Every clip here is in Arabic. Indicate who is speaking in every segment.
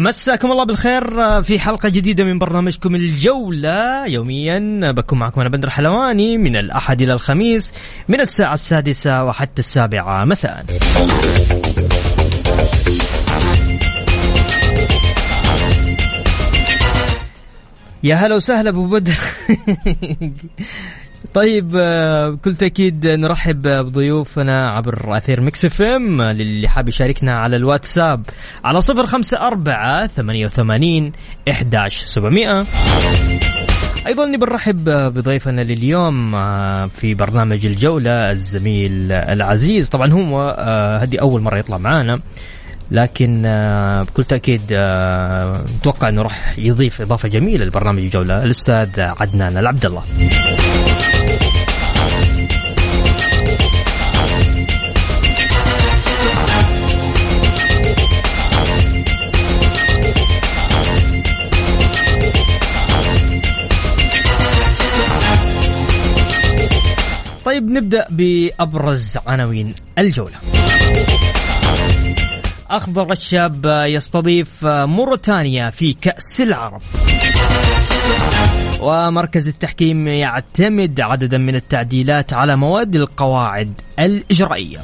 Speaker 1: مساكم الله بالخير في حلقة جديدة من برنامجكم الجولة. يوميا بكون معكم أنا بندر حلواني من الأحد إلى الخميس من الساعة السادسة وحتى السابعة. مساء. يا هلا وسهلا أبو بدر. طيب آه، بكل تأكيد نرحب بضيوفنا عبر أثير ميكس إف إم للي حاب يشاركنا على الواتساب على صفر خمسة أربعة ثمانية وثمانين إحداش سبعمائة أيضا بنرحب بضيفنا لليوم آه، في برنامج الجولة الزميل العزيز. طبعا هو آه، هذه أول مرة يطلع معانا لكن بكل تأكيد نتوقع إنه راح يضيف إضافة جميلة لبرنامج الجولة الأستاذ عدنان العبد الله. طيب نبدأ بأبرز عناوين الجولة. أخضر الشاب يستضيف موريتانيا في كأس العرب. ومركز التحكيم يعتمد عددا من التعديلات على مواد القواعد الإجرائية.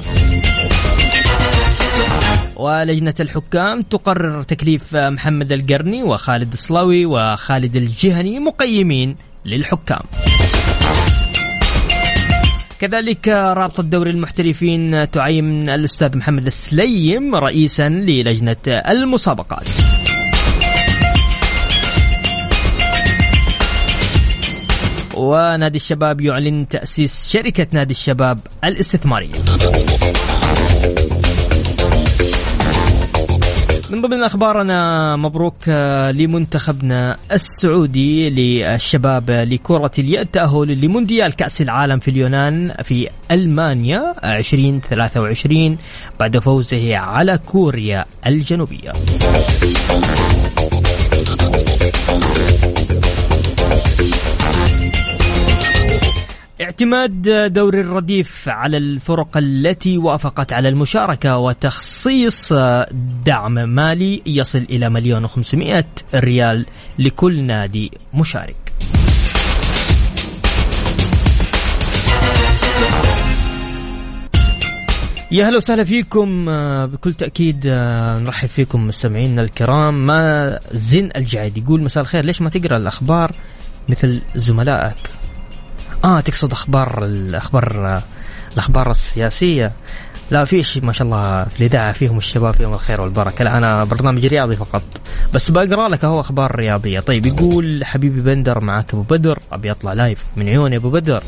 Speaker 1: ولجنة الحكام تقرر تكليف محمد القرني وخالد الصلوي وخالد الجهني مقيمين للحكام. كذلك رابطة دوري المحترفين تعين الأستاذ محمد السليم رئيسا للجنة المسابقات. ونادي الشباب يعلن تأسيس شركة نادي الشباب الاستثمارية. من ضمن أخبارنا مبروك آه، لمنتخبنا السعودي للشباب لكرة اليد تأهل لمونديال كأس العالم في اليونان في ألمانيا 2023 بعد فوزه على كوريا الجنوبية. اعتماد دوري الرديف على الفرق التي وافقت على المشاركة وتخصيص دعم مالي يصل إلى مليون وخمسمائة ريال لكل نادي مشارك. يا هلا وسهلا فيكم. بكل تأكيد آه، نرحب فيكم مستمعينا الكرام. ما زين الجعيد يقول مساء الخير. ليش ما تقرأ الأخبار مثل زملائك؟ آه تقصد أخبار الاخبار الأخبار السياسية. لا فيش ما شاء الله في الإذاعة فيهم الشباب فيهم الخير والبركة. لا أنا برنامج رياضي فقط. بس بقرأ لك أهو أخبار رياضية. طيب يقول حبيبي بندر معك أبو بدر. أبي أطلع لايف من عيوني أبو بدر.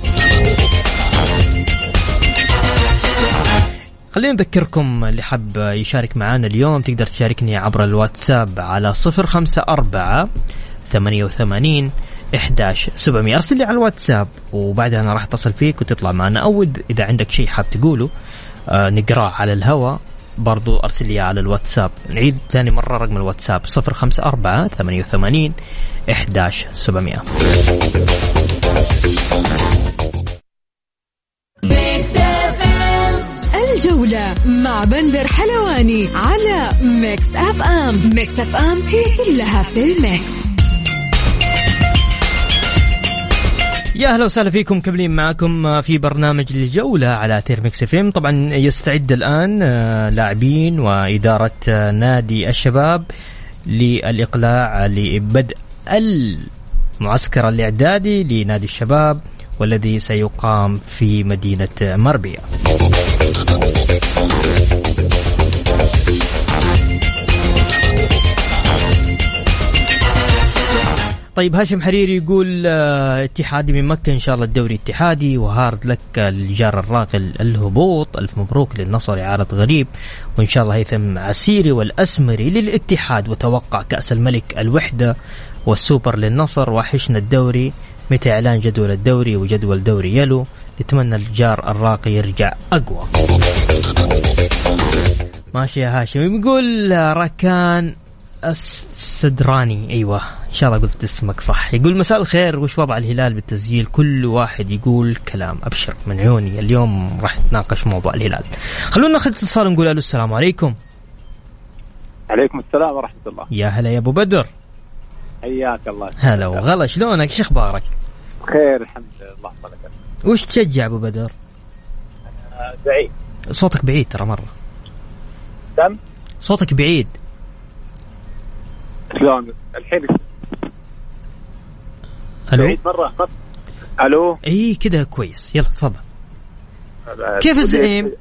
Speaker 1: خلينا نذكركم اللي حاب يشارك معنا اليوم تقدر تشاركني عبر الواتساب على صفر خمسة أربعة ثمانية وثمانين 11 700 أرسل لي على الواتساب وبعدها أنا راح أتصل فيك وتطلع معنا. أو إذا عندك شيء حاب تقوله آه نقراه على الهواء برضو أرسل لي على الواتساب. نعيد ثاني مرة رقم الواتساب 054 88 11 700
Speaker 2: الجولة مع بندر حلواني على ميكس أف أم. ميكس أف أم هي كلها في الميكس.
Speaker 1: يا أهلا وسهلا فيكم مكملين معكم في برنامج الجولة على أثير ميكس اف ام طبعا يستعد الآن آه، لاعبين وإدارة آه، نادي الشباب للإقلاع لبدء المعسكر الإعدادي لنادي الشباب والذي سيقام في مدينة مربية. طيب هاشم حريري يقول آه، اتحادي من مكة إن شاء الله الدوري اتحادي وهارد لك الجار الراقي الهبوط. ألف مبروك للنصر إعارة غريب. وإن شاء الله هيثم عسيري والأسمري للاتحاد. وتوقع كأس الملك الوحدة والسوبر للنصر. وحشنا الدوري. متى إعلان جدول الدوري؟ وجدول دوري يلو. نتمنى الجار الراقي يرجع أقوى. ماشي يا هاشم. يقول ركان السدراني. ان شاء الله قلت اسمك صح. يقول مساء الخير وش وضع الهلال بالتسجيل؟ كل واحد يقول كلام أبشر. من عيوني اليوم راح نتناقش موضوع الهلال. خلونا ناخذ اتصال نقول ألو السلام عليكم.
Speaker 3: عليكم السلام ورحمة الله.
Speaker 1: يا هلا يا أبو بدر.
Speaker 3: حياك الله.
Speaker 1: هلا وغلا شلونك؟ إيش أخبارك؟
Speaker 3: خير الحمد لله. الله
Speaker 1: وش تشجع أبو بدر؟
Speaker 3: سعيد
Speaker 1: صوتك بعيد ترى مرة.
Speaker 3: كم
Speaker 1: صوتك بعيد.
Speaker 3: شلون؟ الحين ألو؟ مرة ألو؟
Speaker 1: إي كذا كويس. يلا تفضل. كيف الزعيم؟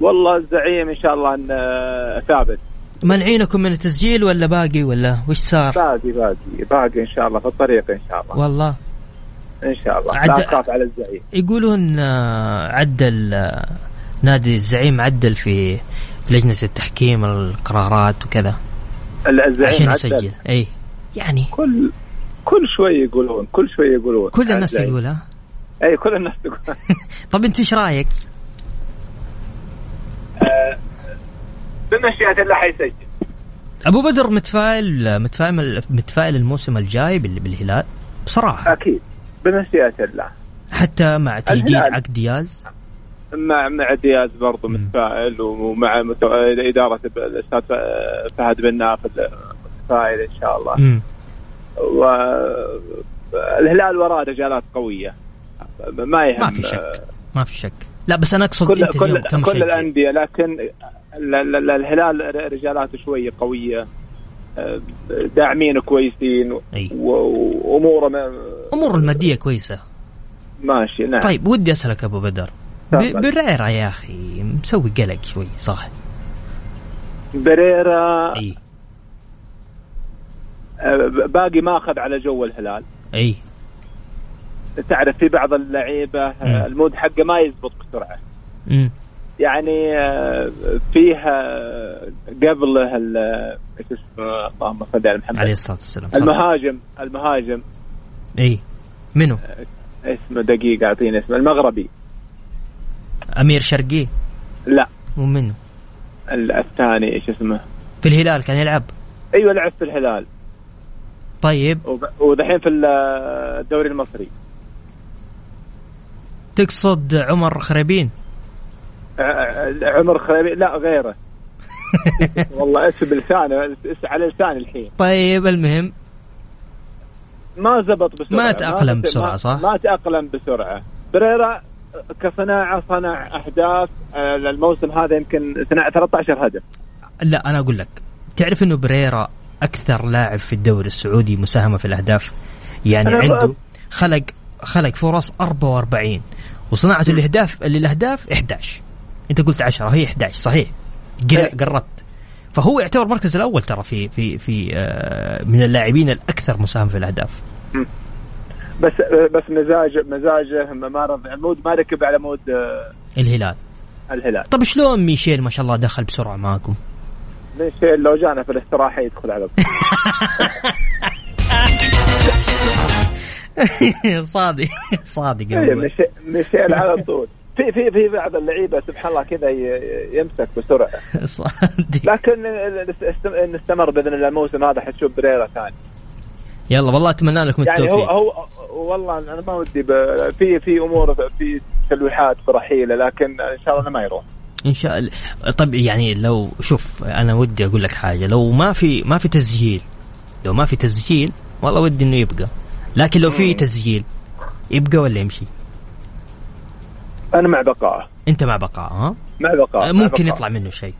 Speaker 3: والله الزعيم إن شاء الله إن آه، ثابت
Speaker 1: منعينكم من التسجيل ولا باقي ولا وش صار؟
Speaker 3: باقي باقي باقي إن شاء الله في الطريق إن شاء الله.
Speaker 1: والله.
Speaker 3: إن شاء الله.
Speaker 1: عد...
Speaker 3: لا على الزعيم.
Speaker 1: يقولون آه، عدل آه، نادي الزعيم عدل في لجنة التحكيم القرارات وكذا.
Speaker 3: الزعيم
Speaker 1: عشان. يسجل. إي. يعني
Speaker 3: كل كل شوي يقولون كل شوي يقولون.
Speaker 1: كل الناس. تقولها
Speaker 3: أي كل الناس تقول.
Speaker 1: طب أنت إيش رأيك؟
Speaker 3: بمشيئة الله حيسجل.
Speaker 1: أبو بدر متفائل متفائل متفائل الموسم الجاي بال- بالهلال؟ بصراحة.
Speaker 3: أكيد. بمشيئة الله
Speaker 1: حتى مع تجديد. عقد دياز؟
Speaker 3: مع مع دياز برضه
Speaker 1: مم.
Speaker 3: متفائل ومع مت- إدارة الأستاذ فهد بن نافذ متفائل إن شاء الله.
Speaker 1: امم
Speaker 3: والهلال وراه رجالات قوية. ما يهم.
Speaker 1: ما في شك. ما في شك. لا بس أنا أقصد
Speaker 3: كل
Speaker 1: انت
Speaker 3: كل
Speaker 1: اليوم كم
Speaker 3: كل الأندية لكن ال- ال- الهلال رجالاته شوية قوية. داعمين كويسين
Speaker 1: أي.
Speaker 3: وأموره ما-
Speaker 1: أمور المادية كويسة.
Speaker 3: ماشي نعم.
Speaker 1: طيب ودي أسألك أبو بدر. ب-
Speaker 3: تفضل.
Speaker 1: بريرة يا أخي مسوي قلق شوي صح؟
Speaker 3: بريرا
Speaker 1: أي.
Speaker 3: آه، باقي ماخذ على جو الهلال.
Speaker 1: أي.
Speaker 3: تعرف في بعض
Speaker 1: اللعيبة.
Speaker 3: آه، المود حقه ما يزبط
Speaker 1: بسرعة.
Speaker 3: يعني آه، فيها قبله ال- إيش اسمه اللهم صل على محمد.
Speaker 1: عليه الصلاة والسلام.
Speaker 3: المهاجم المهاجم.
Speaker 1: أي. منو؟
Speaker 3: اسمه دقيقه أعطيني اسمه. المغربي.
Speaker 1: أمير شرقي؟
Speaker 3: لا.
Speaker 1: ومنو؟
Speaker 3: ال- الثاني إيش اسمه.
Speaker 1: في الهلال كان يلعب؟
Speaker 3: أيوه لعب في الهلال.
Speaker 1: طيب.
Speaker 3: ودحين في ال- الدوري المصري.
Speaker 1: تقصد عمر خريبين؟
Speaker 3: عمر خريبي لا غيره. والله اسم بلسانه اس- على لساني الحين.
Speaker 1: طيب المهم.
Speaker 3: ما زبط بسرعة.
Speaker 1: ما بسرعة،
Speaker 3: ما-
Speaker 1: صح؟
Speaker 3: ما تأقلم بسرعة. بريرا كصناعة صنع أهداف آه، الموسم هذا يمكن صنع 13 هدف.
Speaker 1: لا أنا أقول لك. تعرف إنه بريرا أكثر لاعب في الدوري السعودي مساهمة في الأهداف. يعني عنده خلق خلق فرص 44 وصناعته الاهداف الاهداف 11 أنت قلت 10 هي 11 صحيح.
Speaker 3: إيه.
Speaker 1: قربت. فهو يعتبر المركز الأول ترى في في في آه، من اللاعبين الأكثر مساهمة في الأهداف.
Speaker 3: بس بس مزاج مزاجه ما رضي ال mood ما ركب على mood آه،
Speaker 1: الهلال.
Speaker 3: الهلال.
Speaker 1: طب شلون ميشيل ما شاء الله دخل بسرعة معاكم؟
Speaker 3: ميشيل لو جانا في الاستراحة يدخل على طول.
Speaker 1: صادق صادق
Speaker 3: إيه، ميشيل على طول. في في في بعض اللعيبة سبحان الله كذا يمسك بسرعة.
Speaker 1: صادق.
Speaker 3: لكن نستمر بإذن الله الموسم هذا حتشوف بريرا ثاني.
Speaker 1: يلا والله أتمنى لكم
Speaker 3: يعني هو
Speaker 1: التوفيق.
Speaker 3: هو والله أنا ما ودي في في أمور في تلويحات برحيله لكن إن شاء الله إنه ما يروح.
Speaker 1: إن شاء الله. طب يعني لو شوف أنا ودي أقول لك حاجة. لو ما في ما في تسجيل لو ما في تسجيل والله ودي إنه يبقى. لكن لو في. تسجيل يبقى ولا يمشي؟
Speaker 3: أنا مع بقائه
Speaker 1: أنت مع بقاء ها؟
Speaker 3: مع بقائه مع
Speaker 1: ممكن
Speaker 3: بقائه.
Speaker 1: يطلع منه شيء.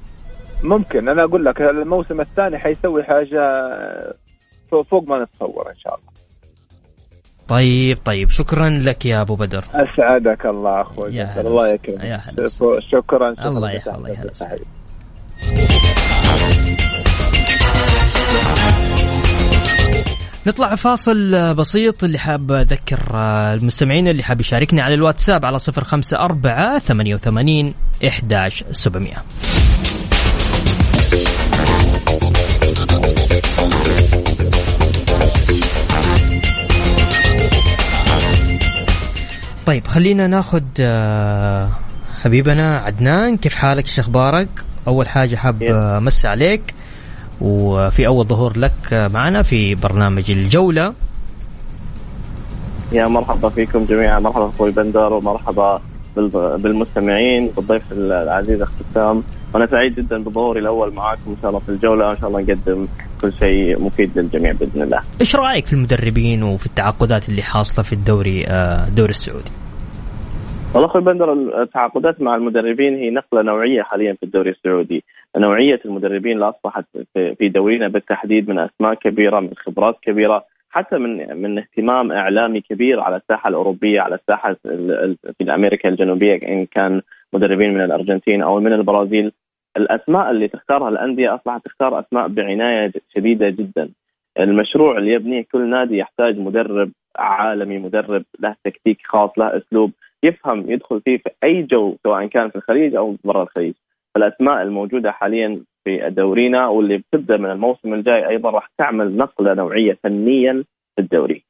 Speaker 3: ممكن. أنا أقول لك الموسم الثاني حيسوي حاجة فوق ما نتصور إن شاء الله.
Speaker 1: طيب طيب. شكرا لك يا أبو بدر.
Speaker 3: أسعدك الله أخوي
Speaker 1: يا هلا
Speaker 3: الله. يكرمك.
Speaker 1: يا هلا
Speaker 3: شكرا شكرا.
Speaker 1: الله يا- الله. نطلع فاصل بسيط. اللي حاب أذكر المستمعين اللي حاب يشاركني على الواتساب على صفر خمسة أربعة ثمانية وثمانين إحداش سبعمية. طيب خلينا ناخذ آه، حبيبنا عدنان كيف حالك؟ إيش أخبارك؟ أول حاجة حاب آه، امسي عليك وفي أول ظهور لك آه، معنا في برنامج الجولة.
Speaker 4: يا مرحبا فيكم جميعا مرحبا أخوي بندر ومرحبا بال- بالمستمعين بالضيف العزيز أخ وأنا سعيد جدا بظهوري الأول معاكم. إن شاء الله في الجولة إن شاء الله نقدم كل شيء مفيد للجميع بإذن الله.
Speaker 1: إيش رأيك في المدربين وفي التعاقدات اللي حاصلة في الدوري آه، الدوري السعودي؟
Speaker 4: والله أخوي بندر التعاقدات مع المدربين هي نقلة نوعية حاليا في الدوري السعودي، نوعية المدربين اللي أصبحت في- دورينا بالتحديد من أسماء كبيرة من خبرات كبيرة حتى من من اهتمام إعلامي كبير على الساحة الأوروبية على الساحة ال- ال- في أمريكا الجنوبية إن كان مدربين من الأرجنتين أو من البرازيل. الأسماء اللي تختارها الأندية أصبحت تختار أسماء بعناية شديدة جدا. المشروع اللي يبنيه كل نادي يحتاج مدرب عالمي مدرب له تكتيك خاص له أسلوب يفهم يدخل فيه في أي جو سواء كان في الخليج أو برا الخليج. فالأسماء الموجودة حاليا في دورينا واللي بتبدأ من الموسم الجاي أيضا راح تعمل نقلة نوعية فنيا في الدوري.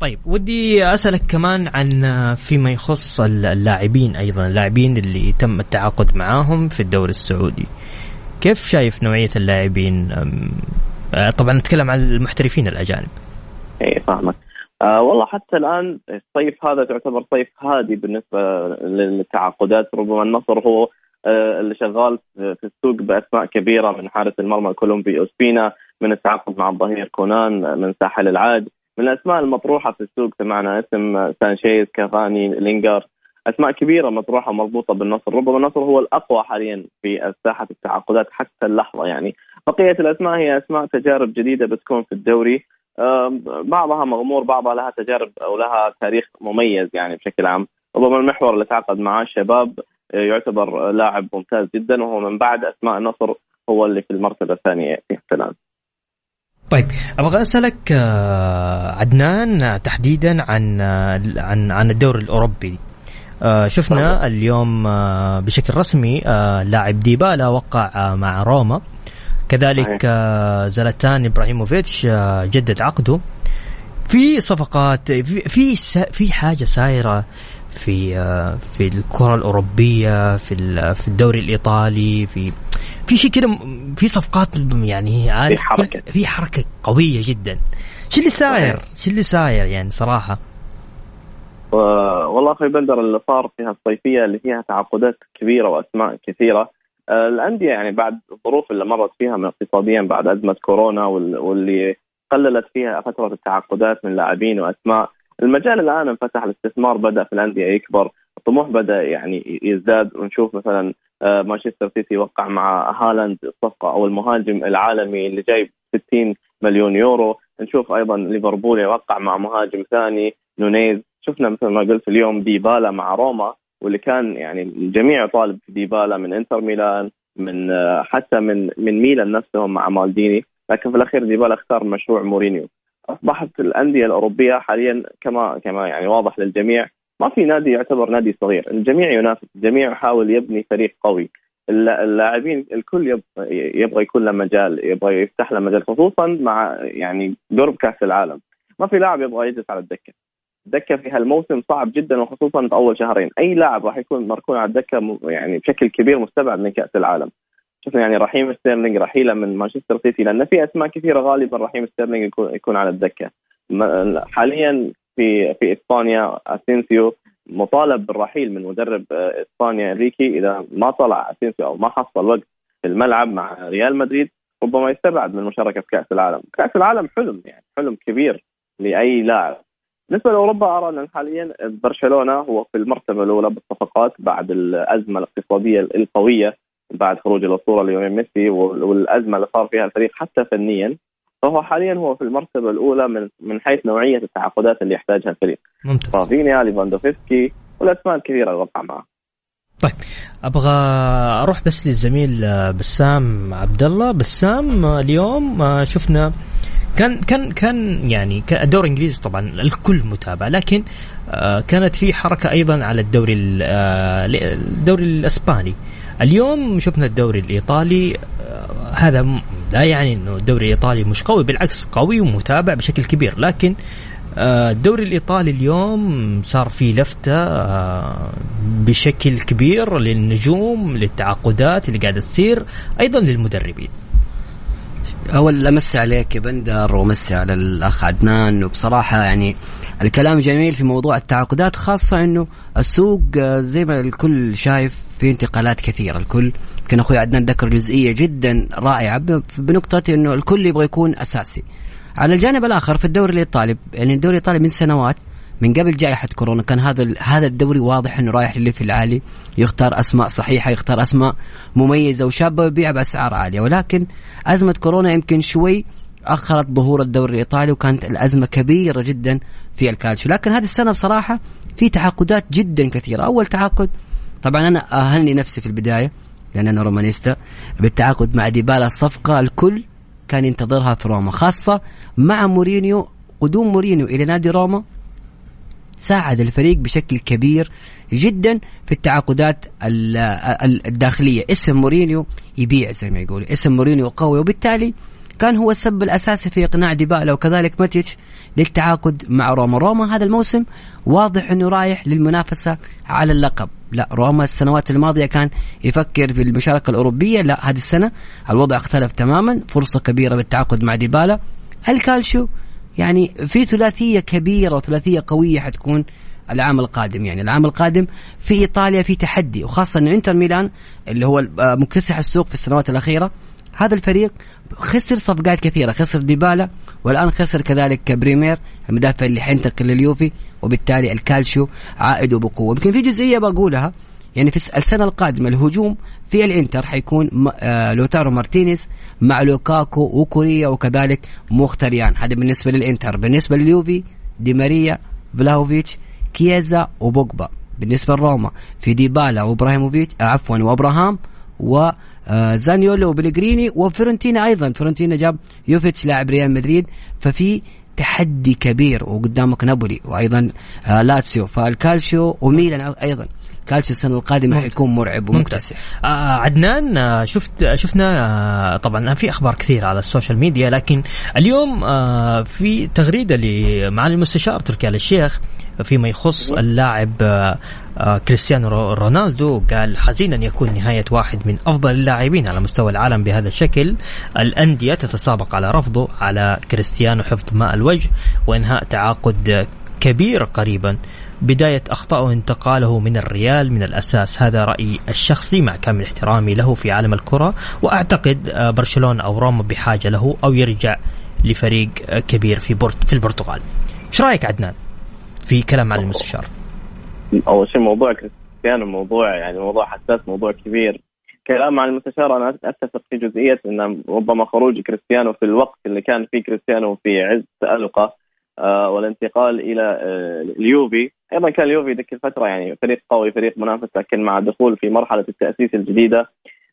Speaker 1: طيب ودي أسألك كمان عن آه، فيما يخص اللاعبين أيضا اللاعبين اللي تم التعاقد معاهم في الدوري السعودي. كيف شايف نوعية اللاعبين؟ آه، طبعا نتكلم عن المحترفين الأجانب.
Speaker 4: اي فاهمك. آه والله حتى الآن الصيف هذا تعتبر صيف هادي بالنسبة للتعاقدات. ربما النصر هو آه اللي شغال في السوق بأسماء كبيرة من حارس المرمى كولومبي أوسبينا من التعاقد مع الظهير كونان من ساحل العاج من الأسماء المطروحة في السوق سمعنا اسم سانشيز كافاني لينجارد أسماء كبيرة مطروحة مربوطة بالنصر ربما النصر هو الأقوى حاليا في ساحه التعاقدات حتى اللحظة يعني. بقية الأسماء هي أسماء تجارب جديدة بتكون في الدوري. بعضها مغمور بعضها لها تجارب أو لها تاريخ مميز يعني بشكل عام. ربما المحور اللي تعاقد معاه شباب آه، يعتبر لاعب ممتاز جدا وهو من بعد أسماء النصر هو اللي في المرتبة الثانية في الان
Speaker 1: طيب أبغى أسألك آه، عدنان آه، تحديدا عن آه، عن عن الدوري الأوروبي. شفنا اليوم بشكل رسمي لاعب ديبالا وقع مع روما. كذلك زلاتان إبراهيموفيتش جدد عقده. في صفقات في في حاجة سايرة في في الكرة الأوروبية في في الدوري الإيطالي في في شيء كده في صفقات يعني عارف
Speaker 4: حركة.
Speaker 1: كل- في حركة قوية جدا. شو اللي ساير شو اللي ساير يعني
Speaker 4: صراحة؟ والله أخوي بندر اللي صار فيها الصيفية اللي فيها تعاقدات كبيرة وأسماء كثيرة. آه، الأندية يعني بعد الظروف اللي مرت فيها من اقتصاديا بعد أزمة كورونا وال- واللي قللت فيها فترة التعاقدات من لاعبين وأسماء. المجال الآن انفتح الاستثمار بدأ في الأندية يكبر الطموح بدأ يعني يزداد. ونشوف مثلا مانشستر سيتي وقع مع هالاند الصفقة أو المهاجم العالمي اللي جايب 60 مليون يورو. نشوف أيضا ليفربول يوقع مع مهاجم ثاني نونيز. شفنا مثل ما قلت اليوم ديبالا مع روما واللي كان يعني الجميع يطالب في ديبالا من إنتر ميلان من آه، حتى من من ميلان نفسهم مع مالديني. لكن في الأخير ديبالا اختار مشروع مورينيو. أصبحت الأندية الأوروبية حاليا كما كما يعني واضح للجميع ما في نادي يعتبر نادي صغير. الجميع ينافس الجميع يحاول يبني فريق قوي. الل- اللاعبين الكل يبغى يكون له مجال يبغى يفتح له مجال خصوصا مع يعني قرب كأس العالم. ما في لاعب يبغى يجلس على الدكة. الدكة في هالموسم صعب جدا وخصوصا في أول شهرين. أي لاعب راح يكون مركون على الدكة يعني بشكل كبير مستبعد من كأس العالم. شفنا يعني رحيم ستيرلينج رحيله من مانشستر سيتي لأن في أسماء كثيرة غالبا رحيم ستيرلينج يكون, على الدكة. حاليا في في إسبانيا. أسينسيو مطالب بالرحيل من مدرب آه، إسبانيا إنريكي إذا ما طلع أسينسيو أو ما حصل وقت في الملعب مع ريال مدريد ربما يستبعد من المشاركه في كأس العالم، كأس العالم حلم يعني حلم كبير لأي لاعب. بالنسبة لأوروبا أرى أن حاليا برشلونة هو في المرتبة الأولى بالصفقات بعد الأزمة الاقتصادية القوية بعد خروج الأسطورة ليونيل ميسي وال- والأزمة اللي صار فيها الفريق حتى فنيا. فهو حاليا هو في المرتبة الأولى من من حيث نوعية التعاقدات اللي يحتاجها الفريق.
Speaker 1: ممتاز.
Speaker 4: رافينيا ليفاندوفسكي والأسماء الكثيرة اللي وقع معه.
Speaker 1: طيب أبغى أروح بس للزميل آه، بسام عبد الله بسام آه، اليوم آه، شفنا كان كان كان يعني الدوري الإنجليزي طبعا الكل متابع لكن كانت في حركة أيضا على الدوري الدوري الإسباني. اليوم شفنا الدوري الإيطالي هذا لا يعني إنه الدوري الإيطالي مش قوي بالعكس قوي ومتابع بشكل كبير لكن آه، الدوري الإيطالي اليوم صار في لفتة آه، بشكل كبير للنجوم للتعاقدات اللي قاعدة تصير أيضا للمدربين.
Speaker 5: أول امسي عليك يا بندر وامسي على الأخ عدنان وبصراحة يعني الكلام جميل في موضوع التعاقدات خاصة إنه السوق آه، زي ما الكل شايف في انتقالات كثيرة. الكل كان أخوي عدنان ذكر جزئية جدا رائعة بنقطة إنه الكل يبغى يكون أساسي. على الجانب الآخر في الدوري الإيطالي يعني الدوري الإيطالي من سنوات من قبل جائحة كورونا كان هذا هذا الدوري واضح إنه رايح للي في العالي يختار أسماء صحيحة يختار أسماء مميزة وشابة ويبيع بأسعار عالية. ولكن أزمة كورونا يمكن شوي أخرت ظهور الدوري الإيطالي وكانت الأزمة كبيرة جدا في الكالتشو لكن هذه السنة بصراحة في تعاقدات جدا كثيرة. أول تعاقد طبعا أنا أهني نفسي في البداية لأن أنا romanista بالتعاقد مع ديبالا الصفقة الكل كان ينتظرها في روما خاصة مع مورينيو قدوم مورينيو إلى نادي روما. ساعد الفريق بشكل كبير جدا في التعاقدات الداخلية. اسم مورينيو يبيع زي ما يقول اسم مورينيو قوي وبالتالي كان هو السبب الأساسي في إقناع ديبالا وكذلك ماتيتش للتعاقد مع روما. روما هذا الموسم واضح أنه رايح للمنافسة على اللقب. لا روما السنوات الماضية كان يفكر في المشاركة الأوروبية لا هذه السنة الوضع اختلف تماما فرصة كبيرة بالتعاقد مع ديبالا. الكالشو يعني في ثلاثية كبيرة وثلاثية قوية حتكون العام القادم. يعني العام القادم في إيطاليا في تحدي وخاصة إنه إنتر ميلان اللي هو مكتسح السوق في السنوات الأخيرة. هذا الفريق خسر صفقات كثيرة خسر ديبالا والآن خسر كذلك بريمر المدافع اللي حينتقل لليوفي وبالتالي الكالشيو عائده بقوة. يمكن في جزئية بقولها يعني في السنة القادمة الهجوم في الإنتر حيكون آه لوتارو مارتينيز مع لوكاكو وكوريا وكذلك مخيتاريان. هذا بالنسبة للإنتر. بالنسبة لليوفي دي ماريا فلاهوفيتش كييزا وبوجبا. بالنسبة لروما في ديبالا وإبراهيموفيتش آه عفوا وإبراهام و آه زانيولو وبيليغريني وفيورنتينا أيضا. فيورنتينا جاب يوفيتش لاعب ريال مدريد ففي تحدي كبير وقدامك نابولي وأيضا آه لاتسيو. فالكالشيو وميلان أيضا. كالتشيو السنة القادمة حيكون مرعب ومكتسح
Speaker 1: آه عدنان آه شفت شفنا آه طبعا في أخبار كثير على ال social media لكن اليوم آه في تغريدة لمعالي المستشار تركي آل الشيخ فيما يخص اللاعب آه آه كريستيانو رونالدو قال حزينا يكون نهاية واحد من أفضل اللاعبين على مستوى العالم بهذا الشكل. الأندية تتسابق على رفضه على كريستيانو حفظ ماء الوجه وإنهاء تعاقد كبير قريبا. بداية أخطاء انتقاله من الريال من الأساس. هذا رأيي الشخصي مع كامل احترامي له في عالم الكرة وأعتقد آه، برشلونة أو روما بحاجة له أو يرجع لفريق آه، كبير في في البرتغال. إيش رأيك عدنان في كلام معالي المستشار؟
Speaker 4: أول شيء موضوع كريستيانو موضوع يعني موضوع حساس موضوع كبير. كلام مع المستشار أنا أتفق في جزئية إن ربما خروج كريستيانو في الوقت اللي كان فيه كريستيانو في عز تألقه آه والانتقال إلى آه اليوفي. أيضا كان اليوفي ذيك الفترة يعني فريق قوي فريق منافس لكن مع الدخول في مرحلة التأسيس الجديدة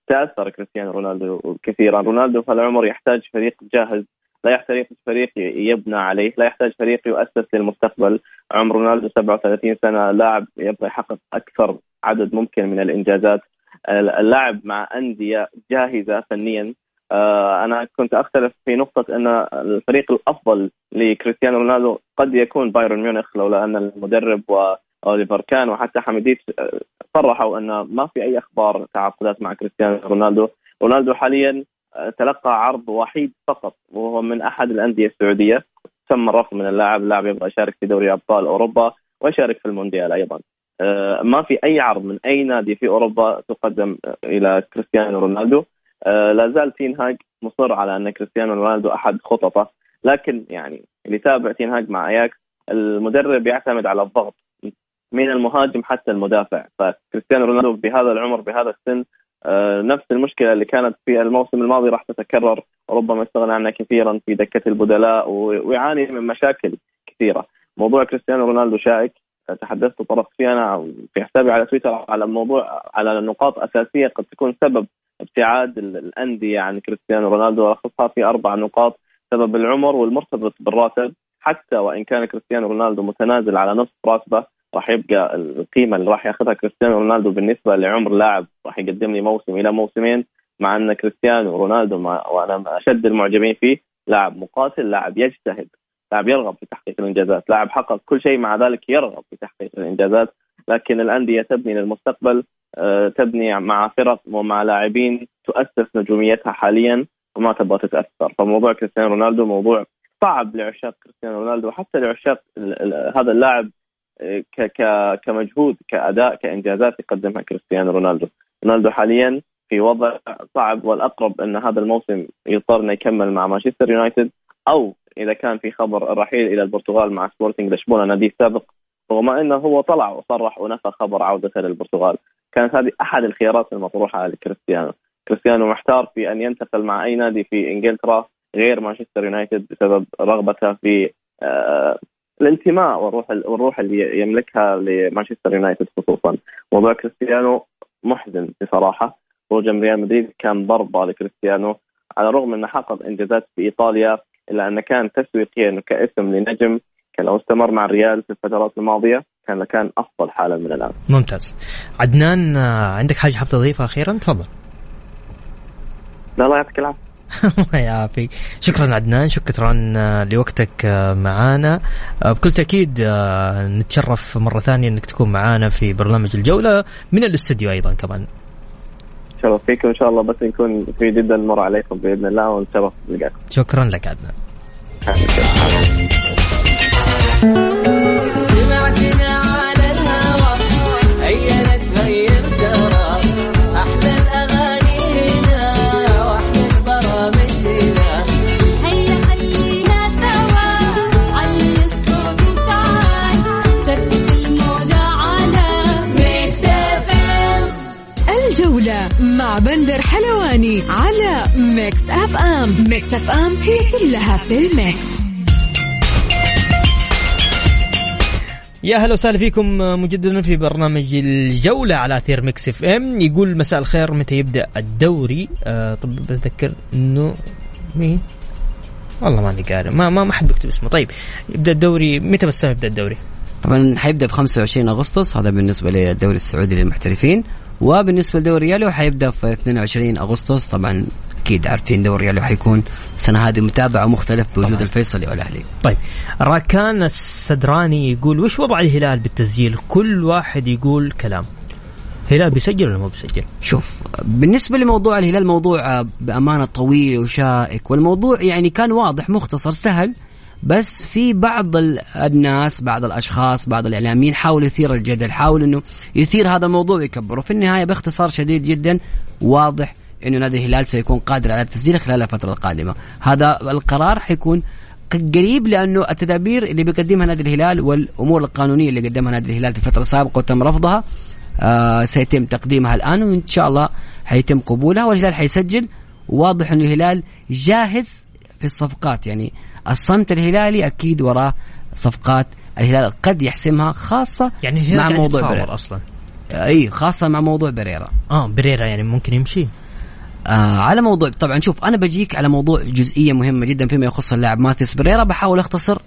Speaker 4: تأثر كريستيانو رونالدو كثيرا. رونالدو في العمر يحتاج فريق جاهز لا يحتاج فريق يبنى عليه لا يحتاج فريق يؤسس للمستقبل. عمر رونالدو 37 سنة لاعب يبغى يحقق أكثر عدد ممكن من الإنجازات. اللاعب مع أندية جاهزة فنيا. آه، أنا كنت أختلف في نقطة إن الفريق الأفضل لكريستيانو رونالدو قد يكون بايرن ميونخ لولا أن المدرب واوليفر كان وحتى حميديتش آه، صرحوا إن ما في أي أخبار تعاقدات مع كريستيانو رونالدو. رونالدو حاليا تلقى عرض وحيد فقط وهو من أحد الأندية السعودية. تم الرفض من اللاعب اللاعب يبغى يشارك في دوري أبطال أوروبا ويشارك في المونديال أيضا. ما في أي عرض من أي نادي في أوروبا تقدم إلى كريستيانو رونالدو. آه، لا زال تين هاج مصر على أن كريستيانو رونالدو أحد خططه. لكن يعني اللي تابع تين هاج مع اياكس المدرب يعتمد على الضغط من المهاجم حتى المدافع. فكريستيانو رونالدو بهذا العمر بهذا السن آه، نفس المشكلة اللي كانت في الموسم الماضي راح تتكرر وربما استغنى عنها كثيرا في دكة البدلاء ويعاني من مشاكل كثيرة. موضوع كريستيانو رونالدو شائك. تحدثت طرف فيه أنا في حسابي على تويتر على موضوع على نقاط أساسية قد تكون سبب ابتعاد الأندية عن كريستيانو رونالدو ولخصها في أربع نقاط سبب العمر والمرتبط بالراتب. حتى وإن كان كريستيانو رونالدو متنازل على نصف راتبه راح يبقى القيمة اللي راح ياخذها كريستيانو رونالدو بالنسبة لعمر لاعب راح يقدم لي موسم إلى موسمين مع أن كريستيانو رونالدو وأنا أشد المعجبين فيه لاعب مقاتل لاعب يجتهد لاعب يرغب في تحقيق الإنجازات لاعب حقق كل شيء مع ذلك يرغب في تحقيق الإنجازات. لكن الأندية تبني للمستقبل آه، تبني مع فرق ومع لاعبين تؤسس نجوميتها حاليا وما تبغى تتأثر. فموضوع كريستيانو رونالدو موضوع صعب لعشاق كريستيانو رونالدو وحتى لعشاق هذا اللاعب كمجهود كأداء كإنجازات يقدمها كريستيانو رونالدو. رونالدو حاليا في وضع صعب والأقرب أن هذا الموسم يضطر انه يكمل مع مانشستر يونايتد أو إذا كان في خبر الرحيل إلى البرتغال مع سبورتنج لشبونة ناديه السابق رغم أنه هو طلع وصرح ونفى خبر عودته للبرتغال كانت هذه أحد الخيارات المطروحة لكريستيانو. كريستيانو محتار في أن ينتقل مع أي نادي في إنجلترا غير مانشستر يونايتد بسبب رغبته في آه الانتماء والروح والروح اللي يملكها لمانشستر يونايتد خصوصا موضوع كريستيانو محزن بصراحة خروج من ريال مدريد كان ضربة لكريستيانو على الرغم انه حقق إنجازات في إيطاليا إلا انه كان تسويقيا كاسم لنجم كان لو استمر مع الريال في الفترات الماضية كان لكان أفضل حالا من الآن.
Speaker 1: ممتاز. عدنان آه، عندك حاجة حاب تضيفها أخيرا؟ تفضل.
Speaker 4: لا الله يعطيك العافية.
Speaker 1: الله يعافيك. شكرا عدنان شكرا آه، لوقتك آه، معانا. بكل تأكيد نتشرف مرة ثانية أنك تكون معانا في برنامج الجولة من الاستديو أيضا كمان.
Speaker 4: شرف فيكم إن شاء الله بس نكون في جدا نمر عليكم بإذن الله ونتشرف بلقاكم
Speaker 1: شكرا لك عدنان.
Speaker 2: حلواني على Mix FM. Mix FM هي كلها في ال mix.
Speaker 1: يا هلا وسهلا فيكم مجددا في برنامج الجولة على أثير Mix FM. يقول مساء الخير متى يبدأ الدوري؟ آه طب بتذكر إنه مين والله ماني قاري ما ما ما حد بيكتب اسمه. طيب يبدأ الدوري. متى بس يبدأ الدوري؟
Speaker 5: طبعا حيبدأ في 25 أغسطس. هذا بالنسبة للدوري السعودي للمحترفين. وبالنسبة لدوري ريالو حيبدا في 22 أغسطس طبعا أكيد عارفين دوري ريالو حيكون السنة هذه متابعة مختلف بوجود الفيصلي والاهلي.
Speaker 1: طيب راكان السدراني يقول وش وضع الهلال بالتسجيل؟ كل واحد يقول كلام. الهلال بيسجل ولا ما بيسجل؟
Speaker 5: شوف بالنسبة لموضوع الهلال موضوع بأمانة طويل وشائك والموضوع يعني كان واضح مختصر سهل بس في بعض الناس بعض الأشخاص بعض الإعلاميين حاول يثير الجدل حاول إنه يثير هذا الموضوع ويكبره في النهاية باختصار شديد جدا واضح إنه نادي الهلال سيكون قادر على التسجيل خلال الفترة القادمة. هذا القرار حيكون قريب لأنه التدابير اللي بيقدمها نادي الهلال والأمور القانونية اللي قدمها نادي الهلال في الفترة السابقه وتم رفضها آه سيتم تقديمها الآن وإن شاء الله حيتم قبولها والهلال حيسجل. واضح إنه الهلال جاهز في الصفقات يعني الصمت الهلالي أكيد وراه صفقات الهلال قد يحسمها خاصة
Speaker 1: يعني مع موضوع بريرا. أصلا.
Speaker 5: إي خاصة مع موضوع بريرا.
Speaker 1: آه بريرا يعني ممكن يمشي.
Speaker 5: آه على موضوع طبعا شوف أنا بجيك على موضوع جزئية مهمة جدا فيما يخص اللاعب ماثيوس بريرا بحاول أختصر